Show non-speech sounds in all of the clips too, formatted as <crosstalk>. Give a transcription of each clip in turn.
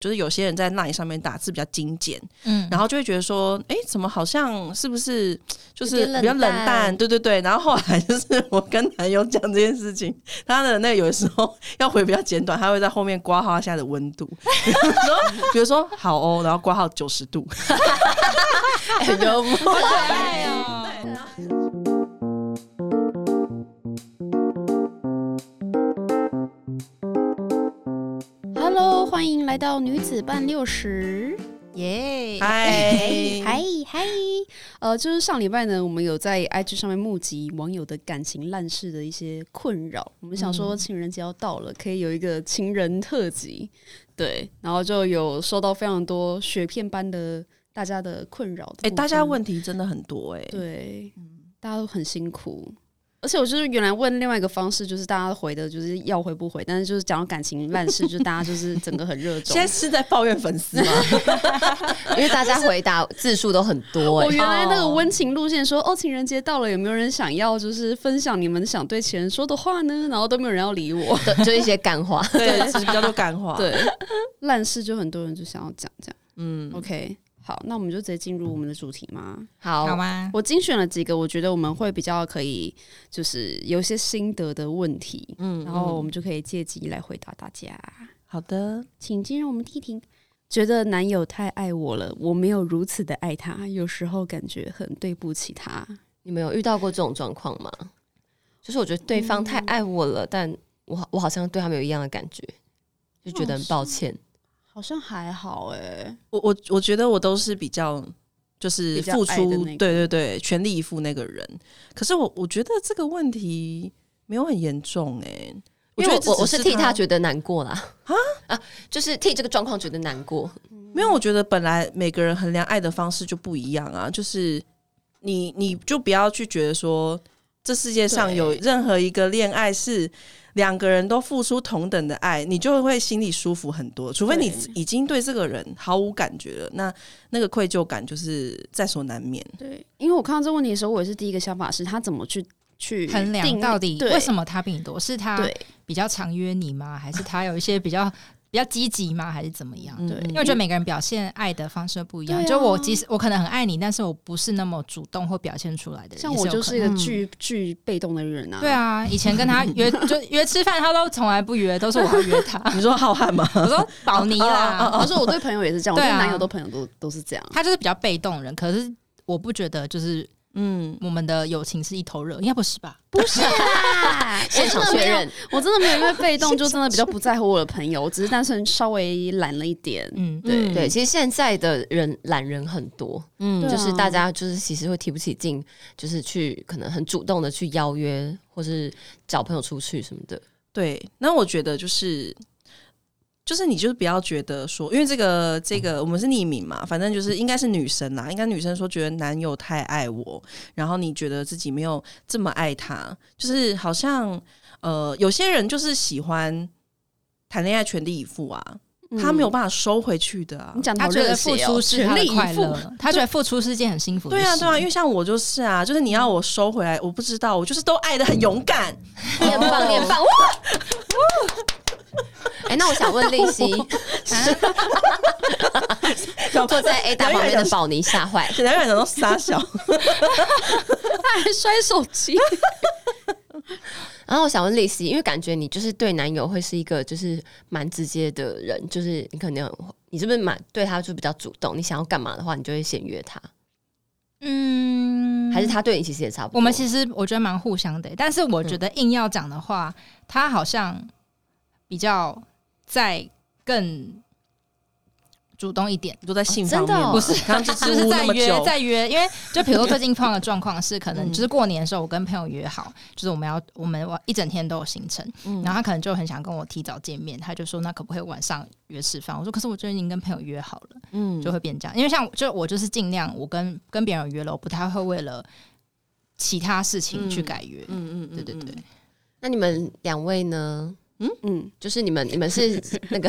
就是有些人在 LINE 上面打字比较精简，嗯，然后就会觉得说，哎，怎么好像是不是就是比较冷淡？对对对。然后后来就是 <laughs> 我跟男友讲这件事情，他的那有时候 <laughs> 要回比较简短，他会在后面挂号下的温度，<laughs> 比如说比如说好哦，然后挂号九十度，很幽默。可欢迎来到女子半六十，耶！嗨 <laughs> 嗨嗨！呃，就是上礼拜呢，我们有在 IG 上面募集网友的感情烂事的一些困扰。我们想说情人节要到了，可以有一个情人特辑，对，然后就有收到非常多雪片般的大家的困扰。哎，大家问题真的很多哎，对，大家都很辛苦。而且我就是原来问另外一个方式，就是大家回的就是要回不回，但是就是讲到感情烂事，就大家就是整个很热衷。<laughs> 现在是在抱怨粉丝吗？<laughs> 因为大家回答字数都很多。我原来那个温情路线说，哦，情人节到了，有没有人想要就是分享你们想对情人说的话呢？然后都没有人要理我，就一些干话，对，其实比较多干话。对，烂事就很多人就想要讲这样。嗯，OK。好，那我们就直接进入我们的主题吗？好，好吗？我精选了几个，我觉得我们会比较可以，就是有些心得的问题，嗯，然后我们就可以借机来回答大家。好的，请进入我们第一题。觉得男友太爱我了，我没有如此的爱他，有时候感觉很对不起他。你们有遇到过这种状况吗？就是我觉得对方太爱我了，嗯、但我我好像对他没有一样的感觉，就觉得很抱歉。好像还好哎、欸，我我我觉得我都是比较就是付出，对对对，全力以赴那个人。可是我我觉得这个问题没有很严重哎、欸，因为我我是替他觉得难过啦。啊？<laughs> 啊，就是替这个状况觉得难过。没有，我觉得本来每个人衡量爱的方式就不一样啊，就是你你就不要去觉得说这世界上有任何一个恋爱是。两个人都付出同等的爱，你就会心里舒服很多。除非你已经对这个人毫无感觉了，那那个愧疚感就是在所难免。对，因为我看到这个问题的时候，我也是第一个想法是他怎么去去衡量到底为什么他比你多？是他比较常约你吗？还是他有一些比较？比较积极吗？还是怎么样？对，因为我觉得每个人表现爱的方式不一样。啊、就我即使我可能很爱你，但是我不是那么主动或表现出来的人。像我就是一个巨巨被动的人啊。对啊，以前跟他约就约吃饭，他都从来不约，都是我要约他。<laughs> 你说浩瀚吗？我说宝妮啦。我说我对朋友也是这样，我对男友的朋友都都是这样。他就是比较被动人，可是我不觉得就是。嗯，我们的友情是一头热，应该不是吧？不是啊，<laughs> 现场确认，我真的没有因为被动就真的 <laughs> 比较不在乎我的朋友，我只是单纯稍微懒了一点。嗯，对对，其实现在的人懒人很多，嗯，就是大家就是其实会提不起劲，就是去可能很主动的去邀约或是找朋友出去什么的。对，那我觉得就是。就是你就是不要觉得说，因为这个这个我们是匿名嘛，反正就是应该是女生啦，应该女生说觉得男友太爱我，然后你觉得自己没有这么爱他，就是好像呃有些人就是喜欢谈恋爱全力以赴啊，他没有办法收回去的啊。你讲他觉得付出是他的快乐，他觉得付出是件很幸福的事。对啊对啊，因为像我就是啊，就是你要我收回来，我不知道，我就是都爱的很勇敢，<laughs> 很棒很棒哇！<laughs> <laughs> 哎、欸，那我想问 <laughs> 丽西，坐在 A 大旁边的宝妮吓坏，两个人都傻笑，<laughs> 他还摔手机。然后我想问丽西，因为感觉你就是对男友会是一个就是蛮直接的人，就是你可能你是不是蛮对他就比较主动？你想要干嘛的话，你就会先约他。嗯，还是他对你其实也差不多。我们其实我觉得蛮互相的，但是我觉得硬要讲的话，嗯、他好像。比较在更主动一点，都在性方面，哦、不是，刚就是在约在约，因为就比如说最近碰到的状况是，可能就是过年的时候，我跟朋友约好，就是我们要我们一整天都有行程，然后他可能就很想跟我提早见面，他就说那可不可以晚上约吃饭？我说可是我最近跟朋友约好了，嗯，就会变这样，因为像就我就是尽量我跟跟别人约了，我不太会为了其他事情去改约，嗯嗯，对对对。那你们两位呢？嗯嗯，就是你们你们是那个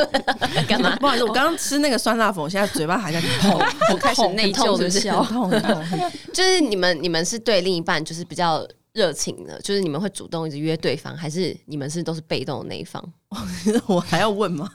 <laughs> 干嘛？不好意思，我刚刚吃那个酸辣粉，我现在嘴巴还在痛，<laughs> 我开始内疚的笑，痛痛。就是你们你们是对另一半就是比较热情的？就是你们会主动一直约对方，还是你们是都是被动的那一方？<laughs> 我还要问吗？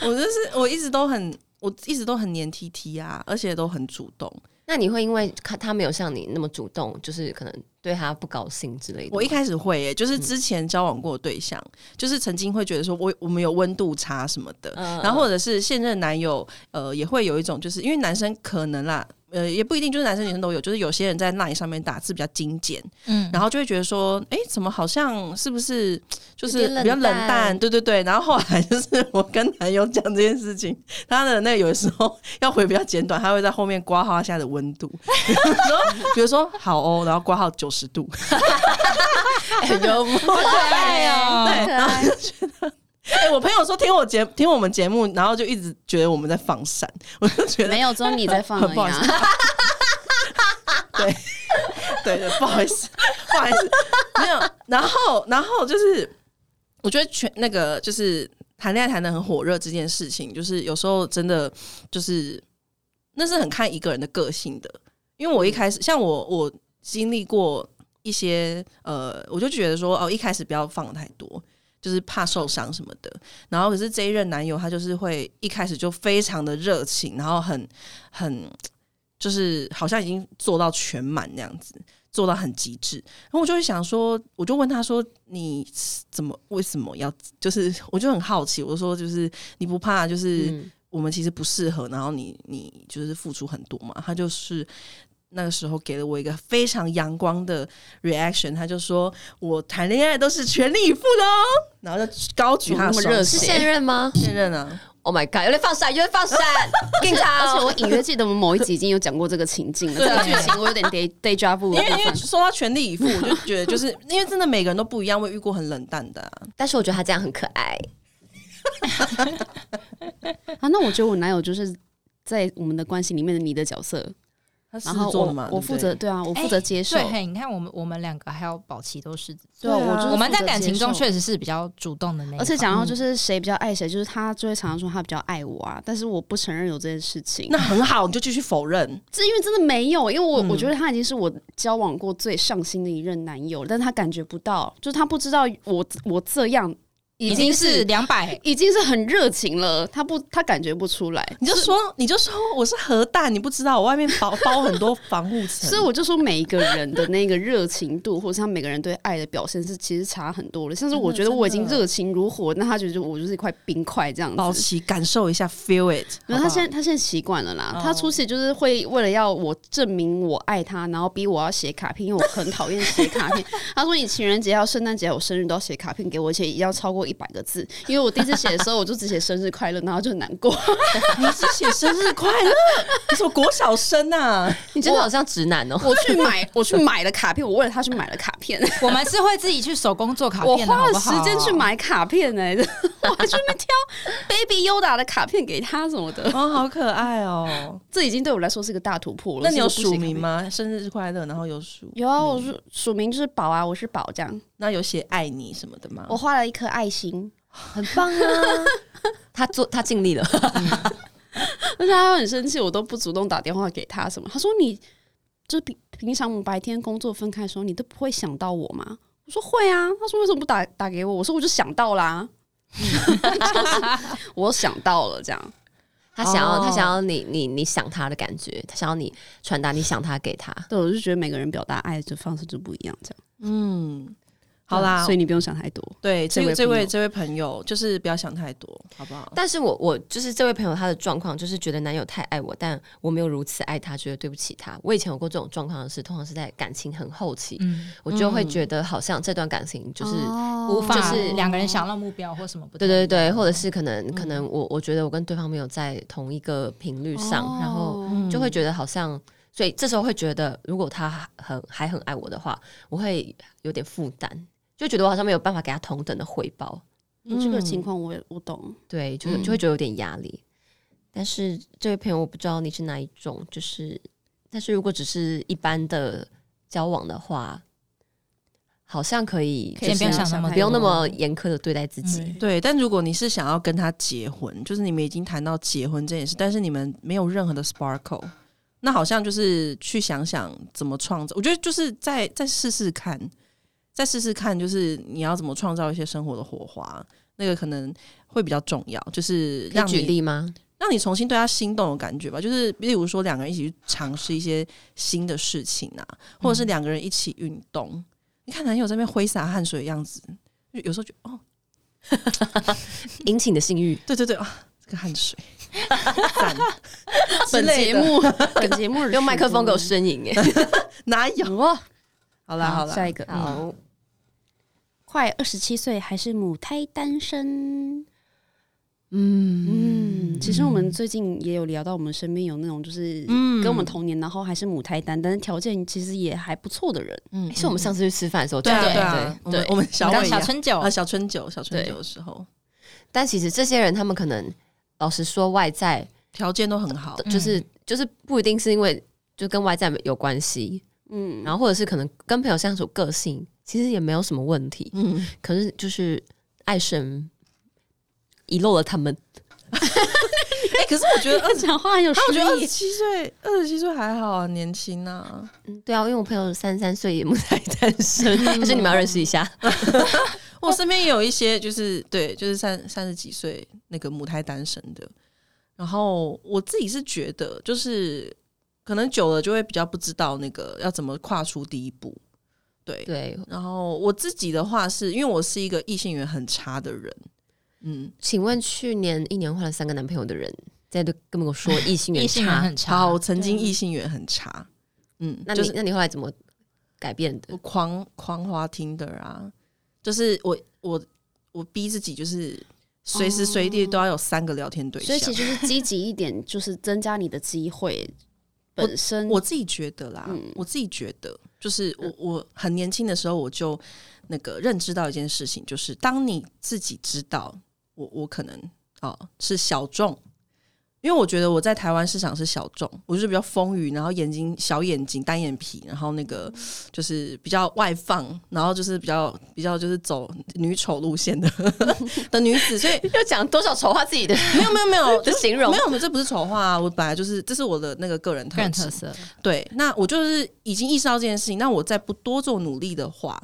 我就是我一直都很，我一直都很黏 T T 啊，而且都很主动。那你会因为看他没有像你那么主动，就是可能对他不高兴之类的？我一开始会耶，就是之前交往过的对象，嗯、就是曾经会觉得说我我们有温度差什么的，嗯、然后或者是现任男友，呃，也会有一种就是因为男生可能啦。呃，也不一定，就是男生女生都有，就是有些人在 LINE 上面打字比较精简，嗯，然后就会觉得说，哎、欸，怎么好像是不是就是比较冷淡？对对对。然后后来就是我跟男友讲这件事情，他的那有的时候要回比较简短，他会在后面挂号下的温度，<laughs> 比如说比如说好哦，然后挂号九十度，<laughs> 很幽默，可爱哦，对，然后就觉得。哎、欸，我朋友说听我节听我们节目，然后就一直觉得我们在放闪，我就觉得没有，只有你在放而已啊。对对对，不好意思，不好意思，没有。然后然后就是，我觉得全那个就是谈恋爱谈的很火热这件事情，就是有时候真的就是那是很看一个人的个性的。因为我一开始像我我经历过一些呃，我就觉得说哦，一开始不要放太多。就是怕受伤什么的，然后可是这一任男友他就是会一开始就非常的热情，然后很很就是好像已经做到全满那样子，做到很极致。然后我就会想说，我就问他说：“你怎么为什么要？”就是我就很好奇，我说：“就是你不怕就是我们其实不适合，然后你你就是付出很多嘛？”他就是。那个时候给了我一个非常阳光的 reaction，他就说：“我谈恋爱都是全力以赴的哦。”然后就高举他的手，是现任吗？现任啊！Oh my god！有点放闪，有点放闪，<laughs> 警察！<laughs> 而且我隐约记得我们某一集已经有讲过这个情境了，这个剧情我有点 deja <laughs> vu。因为因为说到全力以赴，我就觉得就是因为真的每个人都不一样，我遇过很冷淡的啊。但是我觉得他这样很可爱。啊，那我觉得我男友就是在我们的关系里面的你的角色。然后我我负责对啊，我负责接受。对，你看我们我们两个还有宝琪都是对，我就我们在感情中确实是比较主动的那。而且讲到就是谁比较爱谁，就是他就会常常说他比较爱我啊，但是我不承认有这件事情。那很好，你就继续否认。<laughs> 这因为真的没有，因为我我觉得他已经是我交往过最上心的一任男友，但他感觉不到，就是他不知道我我这样。已经是两百，已经是很热情了。他不，他感觉不出来。你就说，你就说我是核弹，你不知道我外面包包很多防护层。<laughs> 所以我就说，每一个人的那个热情度，或者他每个人对爱的表现，是其实差很多了。像是我觉得我已经热情如火，那他觉得我就是一块冰块这样子。保持感受一下，feel it。然后他现在他现在习惯了啦。他出去就是会为了要我证明我爱他，然后逼我要写卡片，因为我很讨厌写卡片。<laughs> 他说：“你情人节、要圣诞节、我生日都要写卡片给我，而且也要超过一百个字。”因为我第一次写的时候，我就只写生日快乐，然后就很难过。<laughs> 你只写生日快乐？<laughs> 你什么国小生啊？<laughs> 你真的好像直男哦！我去买，我去买了卡片，我为了他去买了卡片。我们是会自己去手工做卡片，我花了时间去买卡片哎，<laughs> 我还去那边挑 Baby Yoda 的卡片给他什么的。哦，好可爱哦！<laughs> 这已经对我来说是一个大突破了。那你有署名吗？生日快乐，然后有署有啊，我署署名就是宝啊，我是宝这样。那有写爱你什么的吗？我画了一颗爱心。<laughs> 很棒啊！他做他尽力了，但是他很生气，我都不主动打电话给他什么。他说：“你就是平平常我们白天工作分开的时候，你都不会想到我吗？”我说：“会啊。”他说：“为什么不打打给我？”我说：“我就想到啦，<laughs> 我想到了。”这样，他想要他想要你你你想他的感觉，他想要你传达你想他给他。对，我就觉得每个人表达爱的方式就不一样，这样。嗯。好啦，所以你不用想太多。对，这位这位这位朋友，就是不要想太多，好不好？但是我我就是这位朋友，他的状况就是觉得男友太爱我，但我没有如此爱他，觉得对不起他。我以前有过这种状况的事，通常是在感情很后期，嗯、我就会觉得好像这段感情就是无法，就是两个人想到目标或什么不对对对，或者是可能可能我我觉得我跟对方没有在同一个频率上，然后就会觉得好像，所以这时候会觉得，如果他很还很爱我的话，我会有点负担。就觉得我好像没有办法给他同等的回报，嗯，这个情况我也我懂，对，就就会觉得有点压力。嗯、但是这位朋友，我不知道你是哪一种，就是，但是如果只是一般的交往的话，好像可以，先不用想那么不用那么严苛的对待自己。嗯、对，但如果你是想要跟他结婚，就是你们已经谈到结婚这件事，但是你们没有任何的 sparkle。那好像就是去想想怎么创造。我觉得就是再再试试看，再试试看，就是你要怎么创造一些生活的火花，那个可能会比较重要。就是让你举例吗？让你重新对他心动的感觉吧。就是例如说两个人一起去尝试一些新的事情啊，或者是两个人一起运动。嗯、你看男友在那边挥洒汗水的样子，有时候就哦，<laughs> 引起你的性欲。<laughs> 对对对啊，这个汗水。<laughs> 本节目，本节目用麦克风给我呻吟哎，哪有啊？好啦好啦，下一个好，快二十七岁还是母胎单身？嗯嗯，其实我们最近也有聊到，我们身边有那种就是跟我们同年，然后还是母胎单，但是条件其实也还不错的人。嗯，是我们上次去吃饭的时候，对对对对，我们小小春酒啊，小春酒，小春酒的时候。但其实这些人，他们可能。老实说，外在条件都很好，就是就是不一定是因为就跟外在有关系，嗯，然后或者是可能跟朋友相处个性其实也没有什么问题，嗯，可是就是爱神遗漏了他们。<laughs> 哎、欸，可是我觉得二 <laughs> 讲话很有，我觉得二十七岁，二十七岁还好啊，年轻啊。嗯，对啊，因为我朋友三十三岁也母胎单身，<laughs> 可是你们要认识一下。我身边也有一些，就是对，就是三三十几岁那个母胎单身的。然后我自己是觉得，就是可能久了就会比较不知道那个要怎么跨出第一步。对对。然后我自己的话是，因为我是一个异性缘很差的人。嗯，请问去年一年换了三个男朋友的人，在对跟我说异性缘差 <laughs> 很差，好，我曾经异性缘很差。嗯，那你、就是、那你后来怎么改变的？我狂狂花 Tinder 啊。就是我我我逼自己，就是随时随地都要有三个聊天对象，哦、所以其实就是积极一点，就是增加你的机会。本身我，我自己觉得啦，嗯、我自己觉得，就是我我很年轻的时候，我就那个认知到一件事情，就是当你自己知道我我可能哦是小众。因为我觉得我在台湾市场是小众，我就是比较丰腴，然后眼睛小眼睛单眼皮，然后那个就是比较外放，然后就是比较比较就是走女丑路线的 <laughs> 的女子，所以要讲多少丑化自己的？没有没有没有，就形容没有我们，这不是丑化啊，我本来就是这是我的那个个人特个人特色。对，那我就是已经意识到这件事情，那我再不多做努力的话，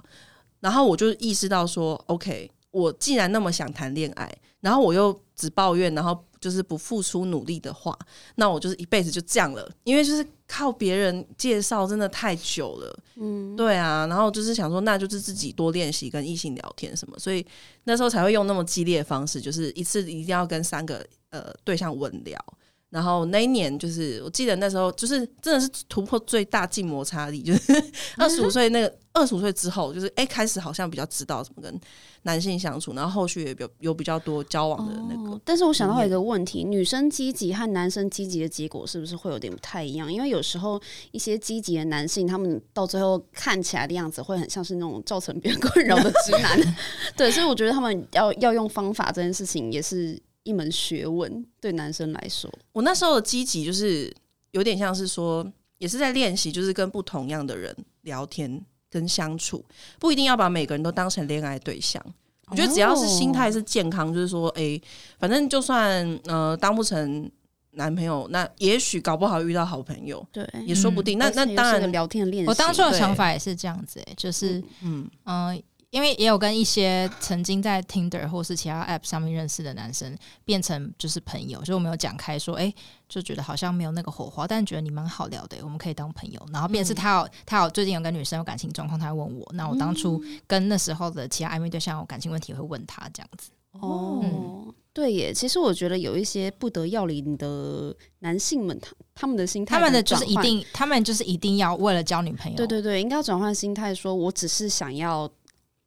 然后我就意识到说，OK，我既然那么想谈恋爱，然后我又只抱怨，然后。就是不付出努力的话，那我就是一辈子就这样了。因为就是靠别人介绍，真的太久了。嗯，对啊。然后就是想说，那就是自己多练习跟异性聊天什么，所以那时候才会用那么激烈的方式，就是一次一定要跟三个呃对象稳聊。然后那一年就是，我记得那时候就是真的是突破最大静摩擦力，就是二十五岁那个二十五岁之后，就是哎、欸、开始好像比较知道怎么跟男性相处，然后后续也有有比较多交往的那个、哦。但是我想到一个问题，女生积极和男生积极的结果是不是会有点不太一样？因为有时候一些积极的男性，他们到最后看起来的样子会很像是那种造成别人困扰的直男。<laughs> 对，所以我觉得他们要要用方法这件事情也是。一门学问，对男生来说，我那时候的积极就是有点像是说，也是在练习，就是跟不同样的人聊天跟相处，不一定要把每个人都当成恋爱对象。我觉得只要是心态是健康，就是说，哎、欸，反正就算呃当不成男朋友，那也许搞不好遇到好朋友，对，也说不定。嗯、那那当然，聊天练习，我当初的想法也是这样子、欸，哎，就是嗯嗯。呃因为也有跟一些曾经在 Tinder 或是其他 App 上面认识的男生变成就是朋友，所以我们有讲开说，哎、欸，就觉得好像没有那个火花，但觉得你蛮好聊的，我们可以当朋友。然后便是他有他有最近有跟女生有感情状况，他会问我，那我当初跟那时候的其他暧昧对象有感情问题，会问他这样子。哦，嗯、对耶，其实我觉得有一些不得要领的男性们，他他们的心态，他们的就是一定，他们就是一定要为了交女朋友，对对对，应该要转换心态，说我只是想要。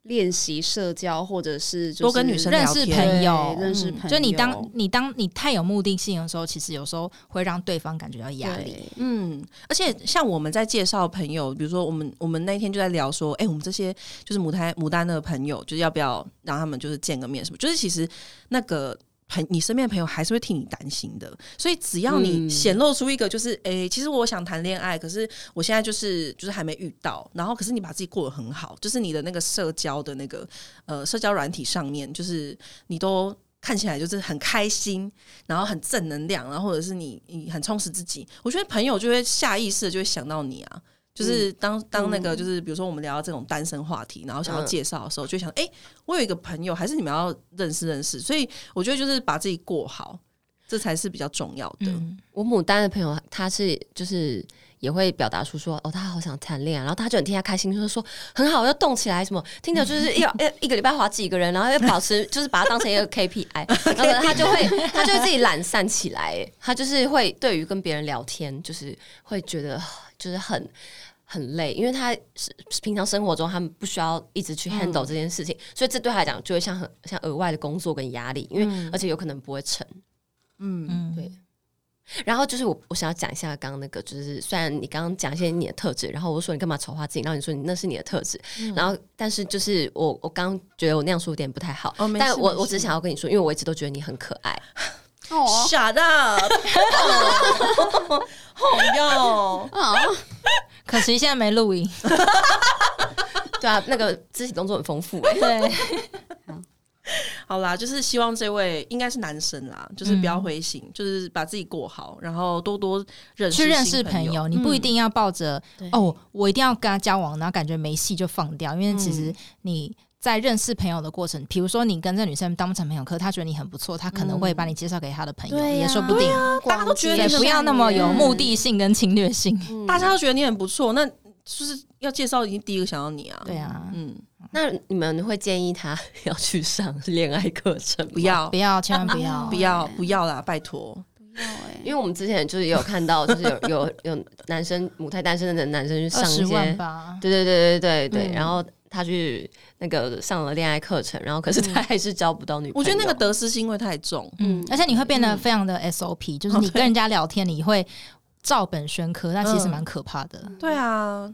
练习社交，或者是多跟女生认识朋友，认识朋友。就你当你当你太有目的性的时候，其实有时候会让对方感觉到压力。嗯，而且像我们在介绍朋友，比如说我们我们那天就在聊说，哎、欸，我们这些就是母胎牡丹的朋友，就是要不要让他们就是见个面什么？就是其实那个。朋，你身边的朋友还是会替你担心的，所以只要你显露出一个就是，哎、嗯欸，其实我想谈恋爱，可是我现在就是就是还没遇到，然后可是你把自己过得很好，就是你的那个社交的那个呃社交软体上面，就是你都看起来就是很开心，然后很正能量，然后或者是你你很充实自己，我觉得朋友就会下意识的就会想到你啊。就是当当那个就是比如说我们聊到这种单身话题，然后想要介绍的时候，就想哎、欸，我有一个朋友，还是你们要认识认识。所以我觉得就是把自己过好，这才是比较重要的。嗯、我牡丹的朋友，他是就是。也会表达出说哦，他好想谈恋爱，然后他就很替他开心，就是说很好，要动起来，什么听着就是要要一个礼拜划几个人，然后要保持就是把它当成一个 KPI，<laughs> 然后他就会他就会自己懒散起来，他就是会对于跟别人聊天，就是会觉得就是很很累，因为他是平常生活中他们不需要一直去 handle 这件事情，嗯、所以这对他来讲就会像很像额外的工作跟压力，因为、嗯、而且有可能不会成，嗯嗯对。然后就是我，我想要讲一下刚刚那个，就是虽然你刚刚讲一些你的特质，然后我说你干嘛丑化自己，然后你说你那是你的特质，嗯、然后但是就是我我刚刚觉得我那样说有点不太好，哦、但我我只是想要跟你说，因为我一直都觉得你很可爱。<laughs> 哦，shut up！<laughs> 好哟，可惜现在没录音。对啊，那个肢体动作很丰富哎。对。好啦，就是希望这位应该是男生啦，就是不要灰心，就是把自己过好，然后多多认识去认识朋友。你不一定要抱着、哦，我一定要跟他交往，然后感觉没戏就放掉。因为其实你在认识朋友的过程，比如说你跟这女生当不成朋友，可是她觉得你很不错，她可能会把你介绍给她的朋友，嗯、也说不定。啊、大家都觉得你不要那么有目的性跟侵略性，嗯、大家都觉得你很不错，那就是要介绍，已经第一个想到你啊。对啊，嗯。那你们会建议他要去上恋爱课程？不要，不要，千万不要，<laughs> 不要，不要啦！拜托，不要哎！因为我们之前就是有看到，就是有有有男生母胎单身的男生去上一些，对对对对对对，然后他去那个上了恋爱课程，然后可是他还是交不到女朋友。我觉得那个得失心会太重，嗯，而且你会变得非常的 SOP，就是你跟人家聊天，你会照本宣科，那其实蛮可怕的。对啊，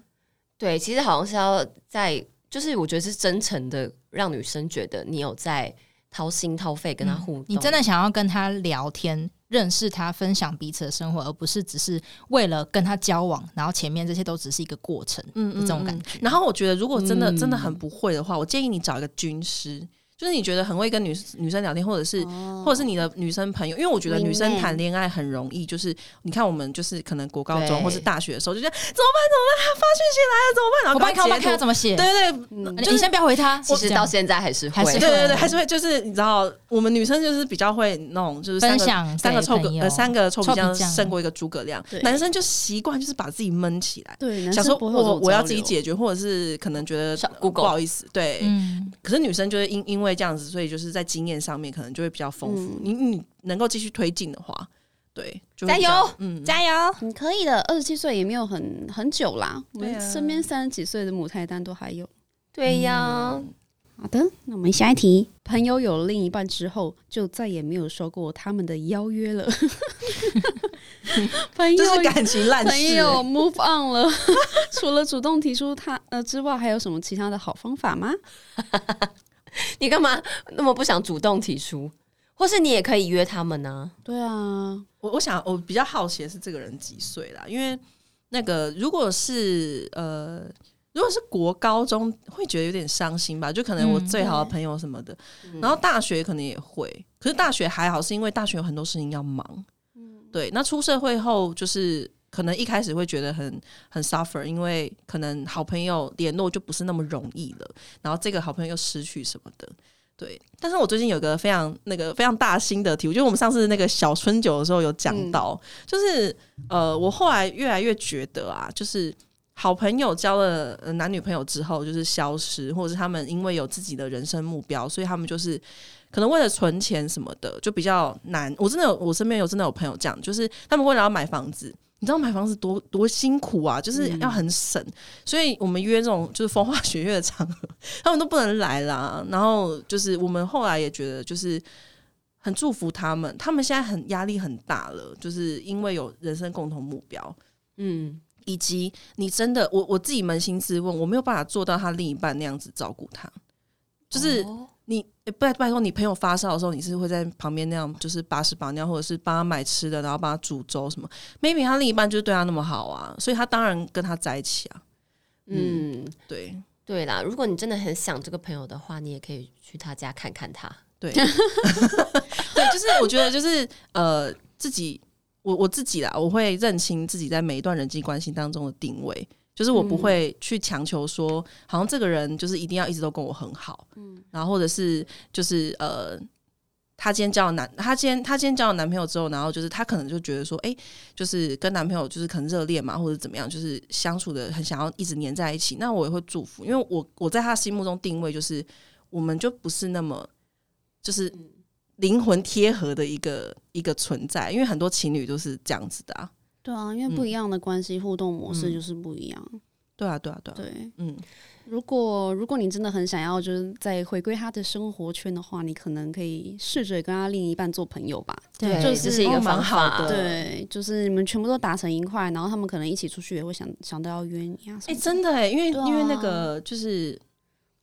对，其实好像是要在。就是我觉得是真诚的，让女生觉得你有在掏心掏肺跟他互动，嗯，你真的想要跟他聊天，认识他，分享彼此的生活，而不是只是为了跟他交往，然后前面这些都只是一个过程，嗯，这种感觉。然后我觉得，如果真的真的很不会的话，我建议你找一个军师。就是你觉得很会跟女女生聊天，或者是或者是你的女生朋友，因为我觉得女生谈恋爱很容易，就是你看我们就是可能国高中或是大学的时候，就这样怎么办？怎么办？他发讯息来了怎么办？然后我帮你看，我帮你看他怎么写。对对对，你先不要回他。其实到现在还是会，对对对，还是会。就是你知道，我们女生就是比较会那种，就是分享三个臭个呃三个臭皮匠胜过一个诸葛亮。男生就习惯就是把自己闷起来，对，想说我我要自己解决，或者是可能觉得不好意思，对，可是女生就是因因为这样子，所以就是。在经验上面可能就会比较丰富，嗯、你你能够继续推进的话，对，加油，嗯，加油，你可以的。二十七岁也没有很很久啦，我们身边三十几岁的母胎单都还有。对呀，嗯、好的，那我们下一题。朋友有了另一半之后，就再也没有收过他们的邀约了。<laughs> 朋友是感情烂事，朋友 move on 了。<laughs> 除了主动提出他呃之外，还有什么其他的好方法吗？<laughs> 你干嘛那么不想主动提出？或是你也可以约他们呢？对啊，我我想我比较好奇的是这个人几岁啦？因为那个如果是呃，如果是国高中，会觉得有点伤心吧？就可能我最好的朋友什么的，嗯、然后大学可能也会，可是大学还好，是因为大学有很多事情要忙。嗯，对。那出社会后就是。可能一开始会觉得很很 suffer，因为可能好朋友联络就不是那么容易了，然后这个好朋友又失去什么的，对。但是我最近有个非常那个非常大心得体会，就我们上次那个小春酒的时候有讲到，就是呃，我后来越来越觉得啊，就是好朋友交了男女朋友之后就是消失，或者是他们因为有自己的人生目标，所以他们就是可能为了存钱什么的就比较难。我真的有，我身边有真的有朋友这样，就是他们为了要买房子。你知道买房子多多辛苦啊，就是要很省，嗯、所以我们约这种就是风花雪月的场合，<laughs> 他们都不能来啦。然后就是我们后来也觉得，就是很祝福他们，他们现在很压力很大了，就是因为有人生共同目标，嗯，以及你真的，我我自己扪心自问，我没有办法做到他另一半那样子照顾他，就是。哦你拜拜托，你朋友发烧的时候，你是会在旁边那样，就是把屎把尿，或者是帮他买吃的，然后帮他煮粥什么？maybe 他另一半就是对他那么好啊，所以他当然跟他在一起啊。嗯，对对啦，如果你真的很想这个朋友的话，你也可以去他家看看他。对，<laughs> 对，就是我觉得就是呃，自己我我自己啦，我会认清自己在每一段人际关系当中的定位，就是我不会去强求说，好像这个人就是一定要一直都跟我很好，嗯，然后或者是就是呃。她今天交了男，她今天她今天交了男朋友之后，然后就是她可能就觉得说，哎、欸，就是跟男朋友就是可能热恋嘛，或者怎么样，就是相处的很想要一直黏在一起。那我也会祝福，因为我我在她心目中定位就是，我们就不是那么就是灵魂贴合的一个一个存在，因为很多情侣都是这样子的啊。对啊，因为不一样的关系互动模式就是不一样。嗯、对啊，对啊，对啊，对，嗯。如果如果你真的很想要，就是再回归他的生活圈的话，你可能可以试着跟他另一半做朋友吧。对，就是、这是一个蛮好的。对，就是你们全部都打成一块，然后他们可能一起出去也会想想到要约你啊。哎、欸，真的哎，因为、啊、因为那个就是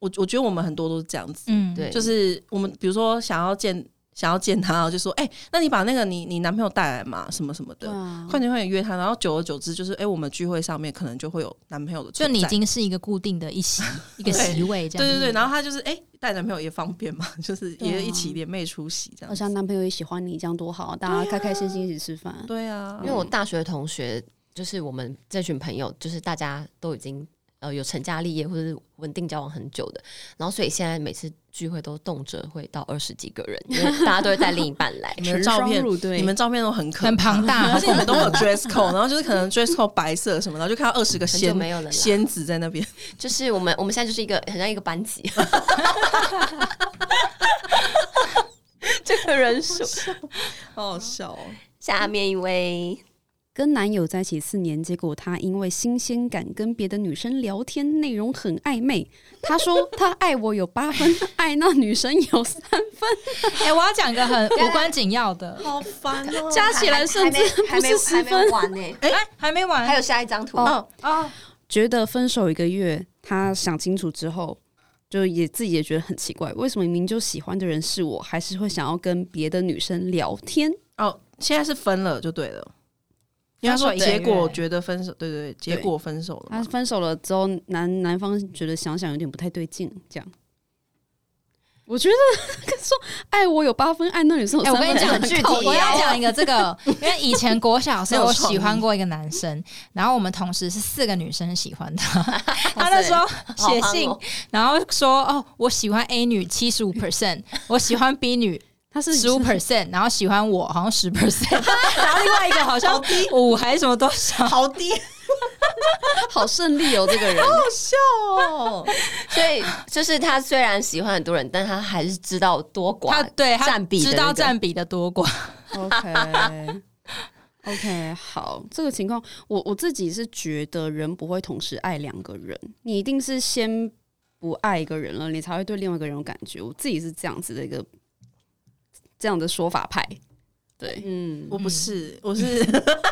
我我觉得我们很多都是这样子。嗯，对，就是我们比如说想要见。想要见他，就说：“哎、欸，那你把那个你你男朋友带来嘛，什么什么的，啊、快点快点约他。然后久而久之，就是哎、欸，我们聚会上面可能就会有男朋友的，就你已经是一个固定的一席一个席位这样。对 <laughs> 对对，然后他就是哎，带、欸、男朋友也方便嘛，就是也一起联袂出席这样。而且男朋友也喜欢你，这样多好，大家开开心心一起吃饭。对啊，因为我大学同学就是我们这群朋友，就是大家都已经。”呃，有成家立业或者是稳定交往很久的，然后所以现在每次聚会都动辄会到二十几个人，因为大家都会带另一半来。你们照片，你们照片都很可很庞大，而且你们都有 <laughs> dress code，然后就是可能 dress code 白色什么的，就看到二十个仙没有了仙子在那边。<laughs> 就是我们我们现在就是一个很像一个班级，<laughs> 这个人数好好笑哦。下面一位。跟男友在一起四年，结果他因为新鲜感跟别的女生聊天，内容很暧昧。他说他爱我有八分，<laughs> 爱那女生有三分。哎、欸，我要讲个很 <laughs> 无关紧要的，好烦哦，加起来甚至不是十分完呢。<laughs> 哎、欸，还没完，还有下一张图哦哦。觉得分手一个月，他想清楚之后，就也自己也觉得很奇怪，为什么明明就喜欢的人是我，还是会想要跟别的女生聊天？哦，现在是分了就对了。他说：“结果觉得分手，对对对，结果分手了。他分手了之后，男男方觉得想想有点不太对劲，这样。我觉得 <laughs> 说爱我有八分，爱那女生有三分。欸、我跟你讲很具体，我要讲一个这个，<laughs> 因为以前国小时候我喜欢过一个男生，然后我们同时是四个女生喜欢他。<laughs> 他那时候写信，然后说：哦，我喜欢 A 女七十五 percent，我喜欢 B 女。”他是十五 percent，然后喜欢我好像十 <laughs> percent，<laughs> 然后另外一个好像五还是什么多少，<laughs> 好低，好胜利哦，这个人好好笑哦。所以就是他虽然喜欢很多人，但他还是知道多寡，他对他占比知道占比的多寡。OK OK，好，这个情况我我自己是觉得人不会同时爱两个人，你一定是先不爱一个人了，你才会对另外一个人有感觉。我自己是这样子的一个。这样的说法派，对，嗯，我不是，我是，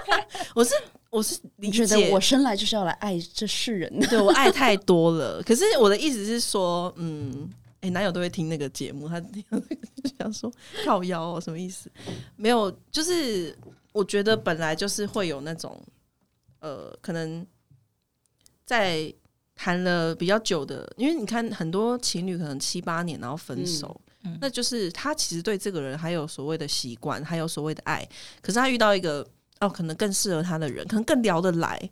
<laughs> 我是，我是理解，你觉得我生来就是要来爱这世人的，对，我爱太多了。可是我的意思是说，嗯，哎、欸，男友都会听那个节目，他想说跳腰哦，什么意思？没有，就是我觉得本来就是会有那种，呃，可能在谈了比较久的，因为你看很多情侣可能七八年然后分手。嗯那就是他其实对这个人还有所谓的习惯，还有所谓的爱。可是他遇到一个哦，可能更适合他的人，可能更聊得来，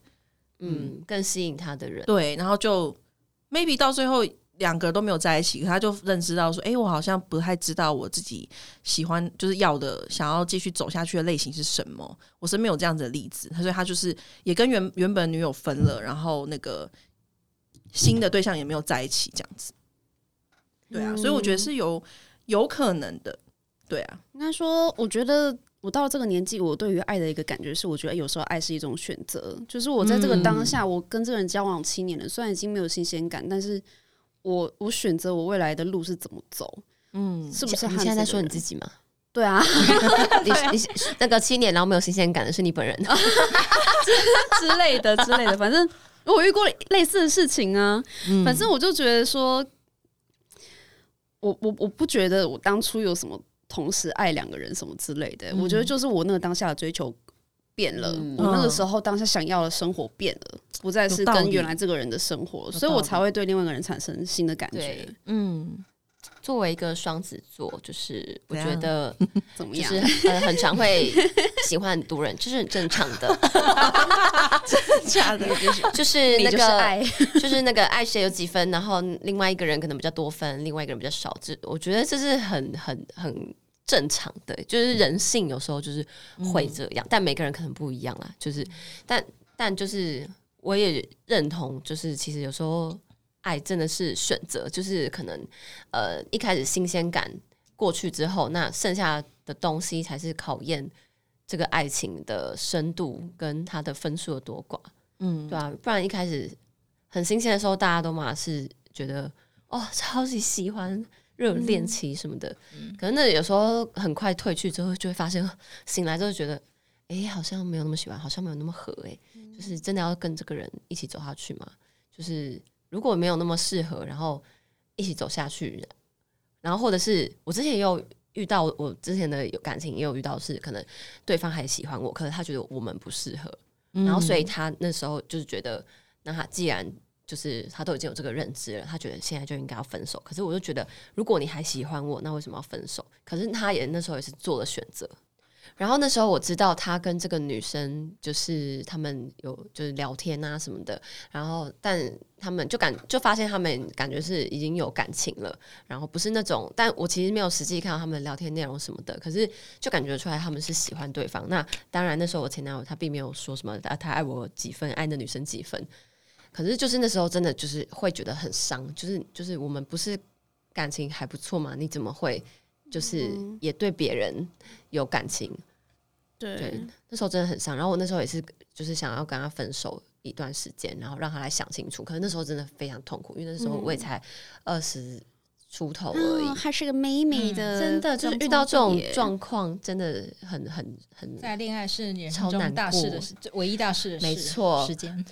嗯，更吸引他的人。对，然后就 maybe 到最后两个人都没有在一起，可他就认知到说，哎，我好像不太知道我自己喜欢，就是要的，想要继续走下去的类型是什么。我身边有这样子的例子，所以他就是也跟原原本女友分了，然后那个新的对象也没有在一起，这样子。对啊，所以我觉得是有有可能的。对啊，应该说，我觉得我到了这个年纪，我对于爱的一个感觉是，我觉得有时候爱是一种选择。就是我在这个当下，我跟这个人交往七年了，虽然已经没有新鲜感，但是我我选择我未来的路是怎么走。嗯，是不是？你现在在说你自己吗？<laughs> 对啊，<laughs> 你你那个七年然后没有新鲜感的是你本人 <laughs> 之类的之类的，反正我遇过类似的事情啊。反正我就觉得说。我我我不觉得我当初有什么同时爱两个人什么之类的，嗯、我觉得就是我那个当下的追求变了，嗯、我那个时候当下想要的生活变了，不再是跟原来这个人的生活，所以我才会对另外一个人产生新的感觉。嗯，作为一个双子座，就是我觉得怎 <laughs> 么样就是样？呃很常会 <laughs> 喜欢很多人，这是很正常的。真的假的？就 <laughs> 是就是那个你就是爱就是那个爱谁有几分，然后另外一个人可能比较多分，另外一个人比较少。这我觉得这是很很很正常的，就是人性有时候就是会这样，嗯、但每个人可能不一样啦。就是但但就是我也认同，就是其实有时候。爱真的是选择，就是可能，呃，一开始新鲜感过去之后，那剩下的东西才是考验这个爱情的深度跟它的分数有多寡，嗯，对啊，不然一开始很新鲜的时候，大家都嘛是觉得哦，超级喜欢热恋期什么的，嗯、可能那有时候很快褪去之后，就会发现醒来之后觉得，哎、欸，好像没有那么喜欢，好像没有那么合、欸，哎、嗯，就是真的要跟这个人一起走下去嘛，就是。如果没有那么适合，然后一起走下去，然后或者是我之前也有遇到，我之前的有感情也有遇到是可能对方还喜欢我，可是他觉得我们不适合，嗯、然后所以他那时候就是觉得，那他既然就是他都已经有这个认知了，他觉得现在就应该要分手。可是我就觉得，如果你还喜欢我，那为什么要分手？可是他也那时候也是做了选择。然后那时候我知道他跟这个女生就是他们有就是聊天啊什么的，然后但他们就感就发现他们感觉是已经有感情了，然后不是那种，但我其实没有实际看到他们聊天内容什么的，可是就感觉出来他们是喜欢对方。那当然那时候我前男友他并没有说什么他他爱我几分，爱那女生几分，可是就是那时候真的就是会觉得很伤，就是就是我们不是感情还不错吗？你怎么会？就是也对别人有感情，对，对，那时候真的很伤。然后我那时候也是，就是想要跟他分手一段时间，然后让他来想清楚。可是那时候真的非常痛苦，因为那时候我也才二十出头而已，嗯、还是个妹妹的，真的就是遇到这种状况，真的很很很在恋爱是超难大事的，唯一大事的事，没错，时间。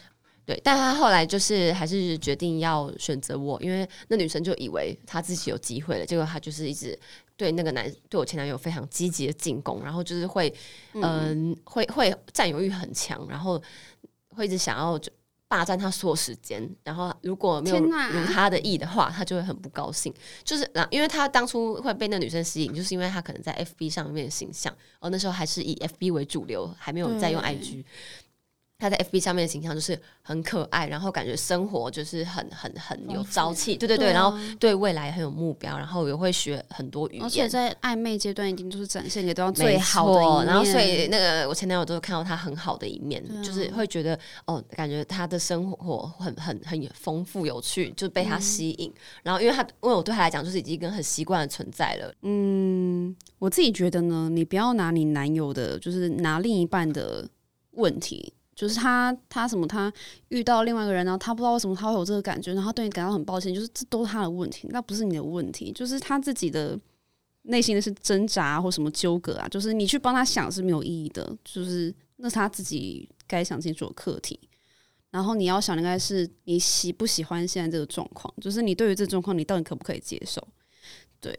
对，但他后来就是还是决定要选择我，因为那女生就以为他自己有机会了，结果他就是一直对那个男对我前男友非常积极的进攻，然后就是会嗯、呃、会会占有欲很强，然后会一直想要就霸占他所有时间，然后如果没有如他的意的话，他就会很不高兴。就是因为他当初会被那女生吸引，就是因为他可能在 FB 上面的形象，哦，那时候还是以 FB 为主流，还没有在用 IG。他在 FB 上面的形象就是很可爱，然后感觉生活就是很很很有朝气，对对对，对啊、然后对未来很有目标，然后也会学很多语言，而且在暧昧阶段一定都是展现给对方最好的一面。然后所以那个我前男友都是看到他很好的一面，啊、就是会觉得哦，感觉他的生活很很很丰富有趣，就被他吸引。嗯、然后因为他因为我对他来讲就是已经跟很习惯的存在了。嗯，我自己觉得呢，你不要拿你男友的，就是拿另一半的问题。就是他，他什么？他遇到另外一个人，然后他不知道为什么他会有这个感觉，然后对你感到很抱歉。就是这都是他的问题，那不是你的问题。就是他自己的内心的是挣扎或什么纠葛啊。就是你去帮他想是没有意义的，就是那是他自己该想清楚的课题。然后你要想，应该是你喜不喜欢现在这个状况？就是你对于这状况，你到底可不可以接受？对，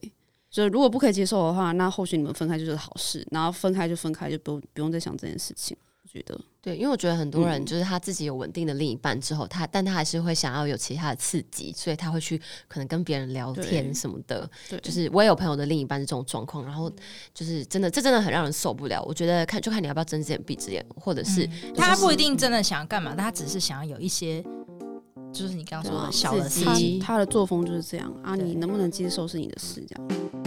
就是如果不可以接受的话，那或许你们分开就是好事。然后分开就分开，就不用不用再想这件事情。我觉得。对，因为我觉得很多人就是他自己有稳定的另一半之后，嗯、他但他还是会想要有其他的刺激，所以他会去可能跟别人聊天什么的。对，就是我也有朋友的另一半是这种状况，然后就是真的，这真的很让人受不了。我觉得看就看你要不要睁只眼闭只眼，或者是、嗯、他不一定真的想要干嘛，但他只是想要有一些，就是你刚刚说的小的刺激。他的作风就是这样啊，你能不能接受是你的事，这样。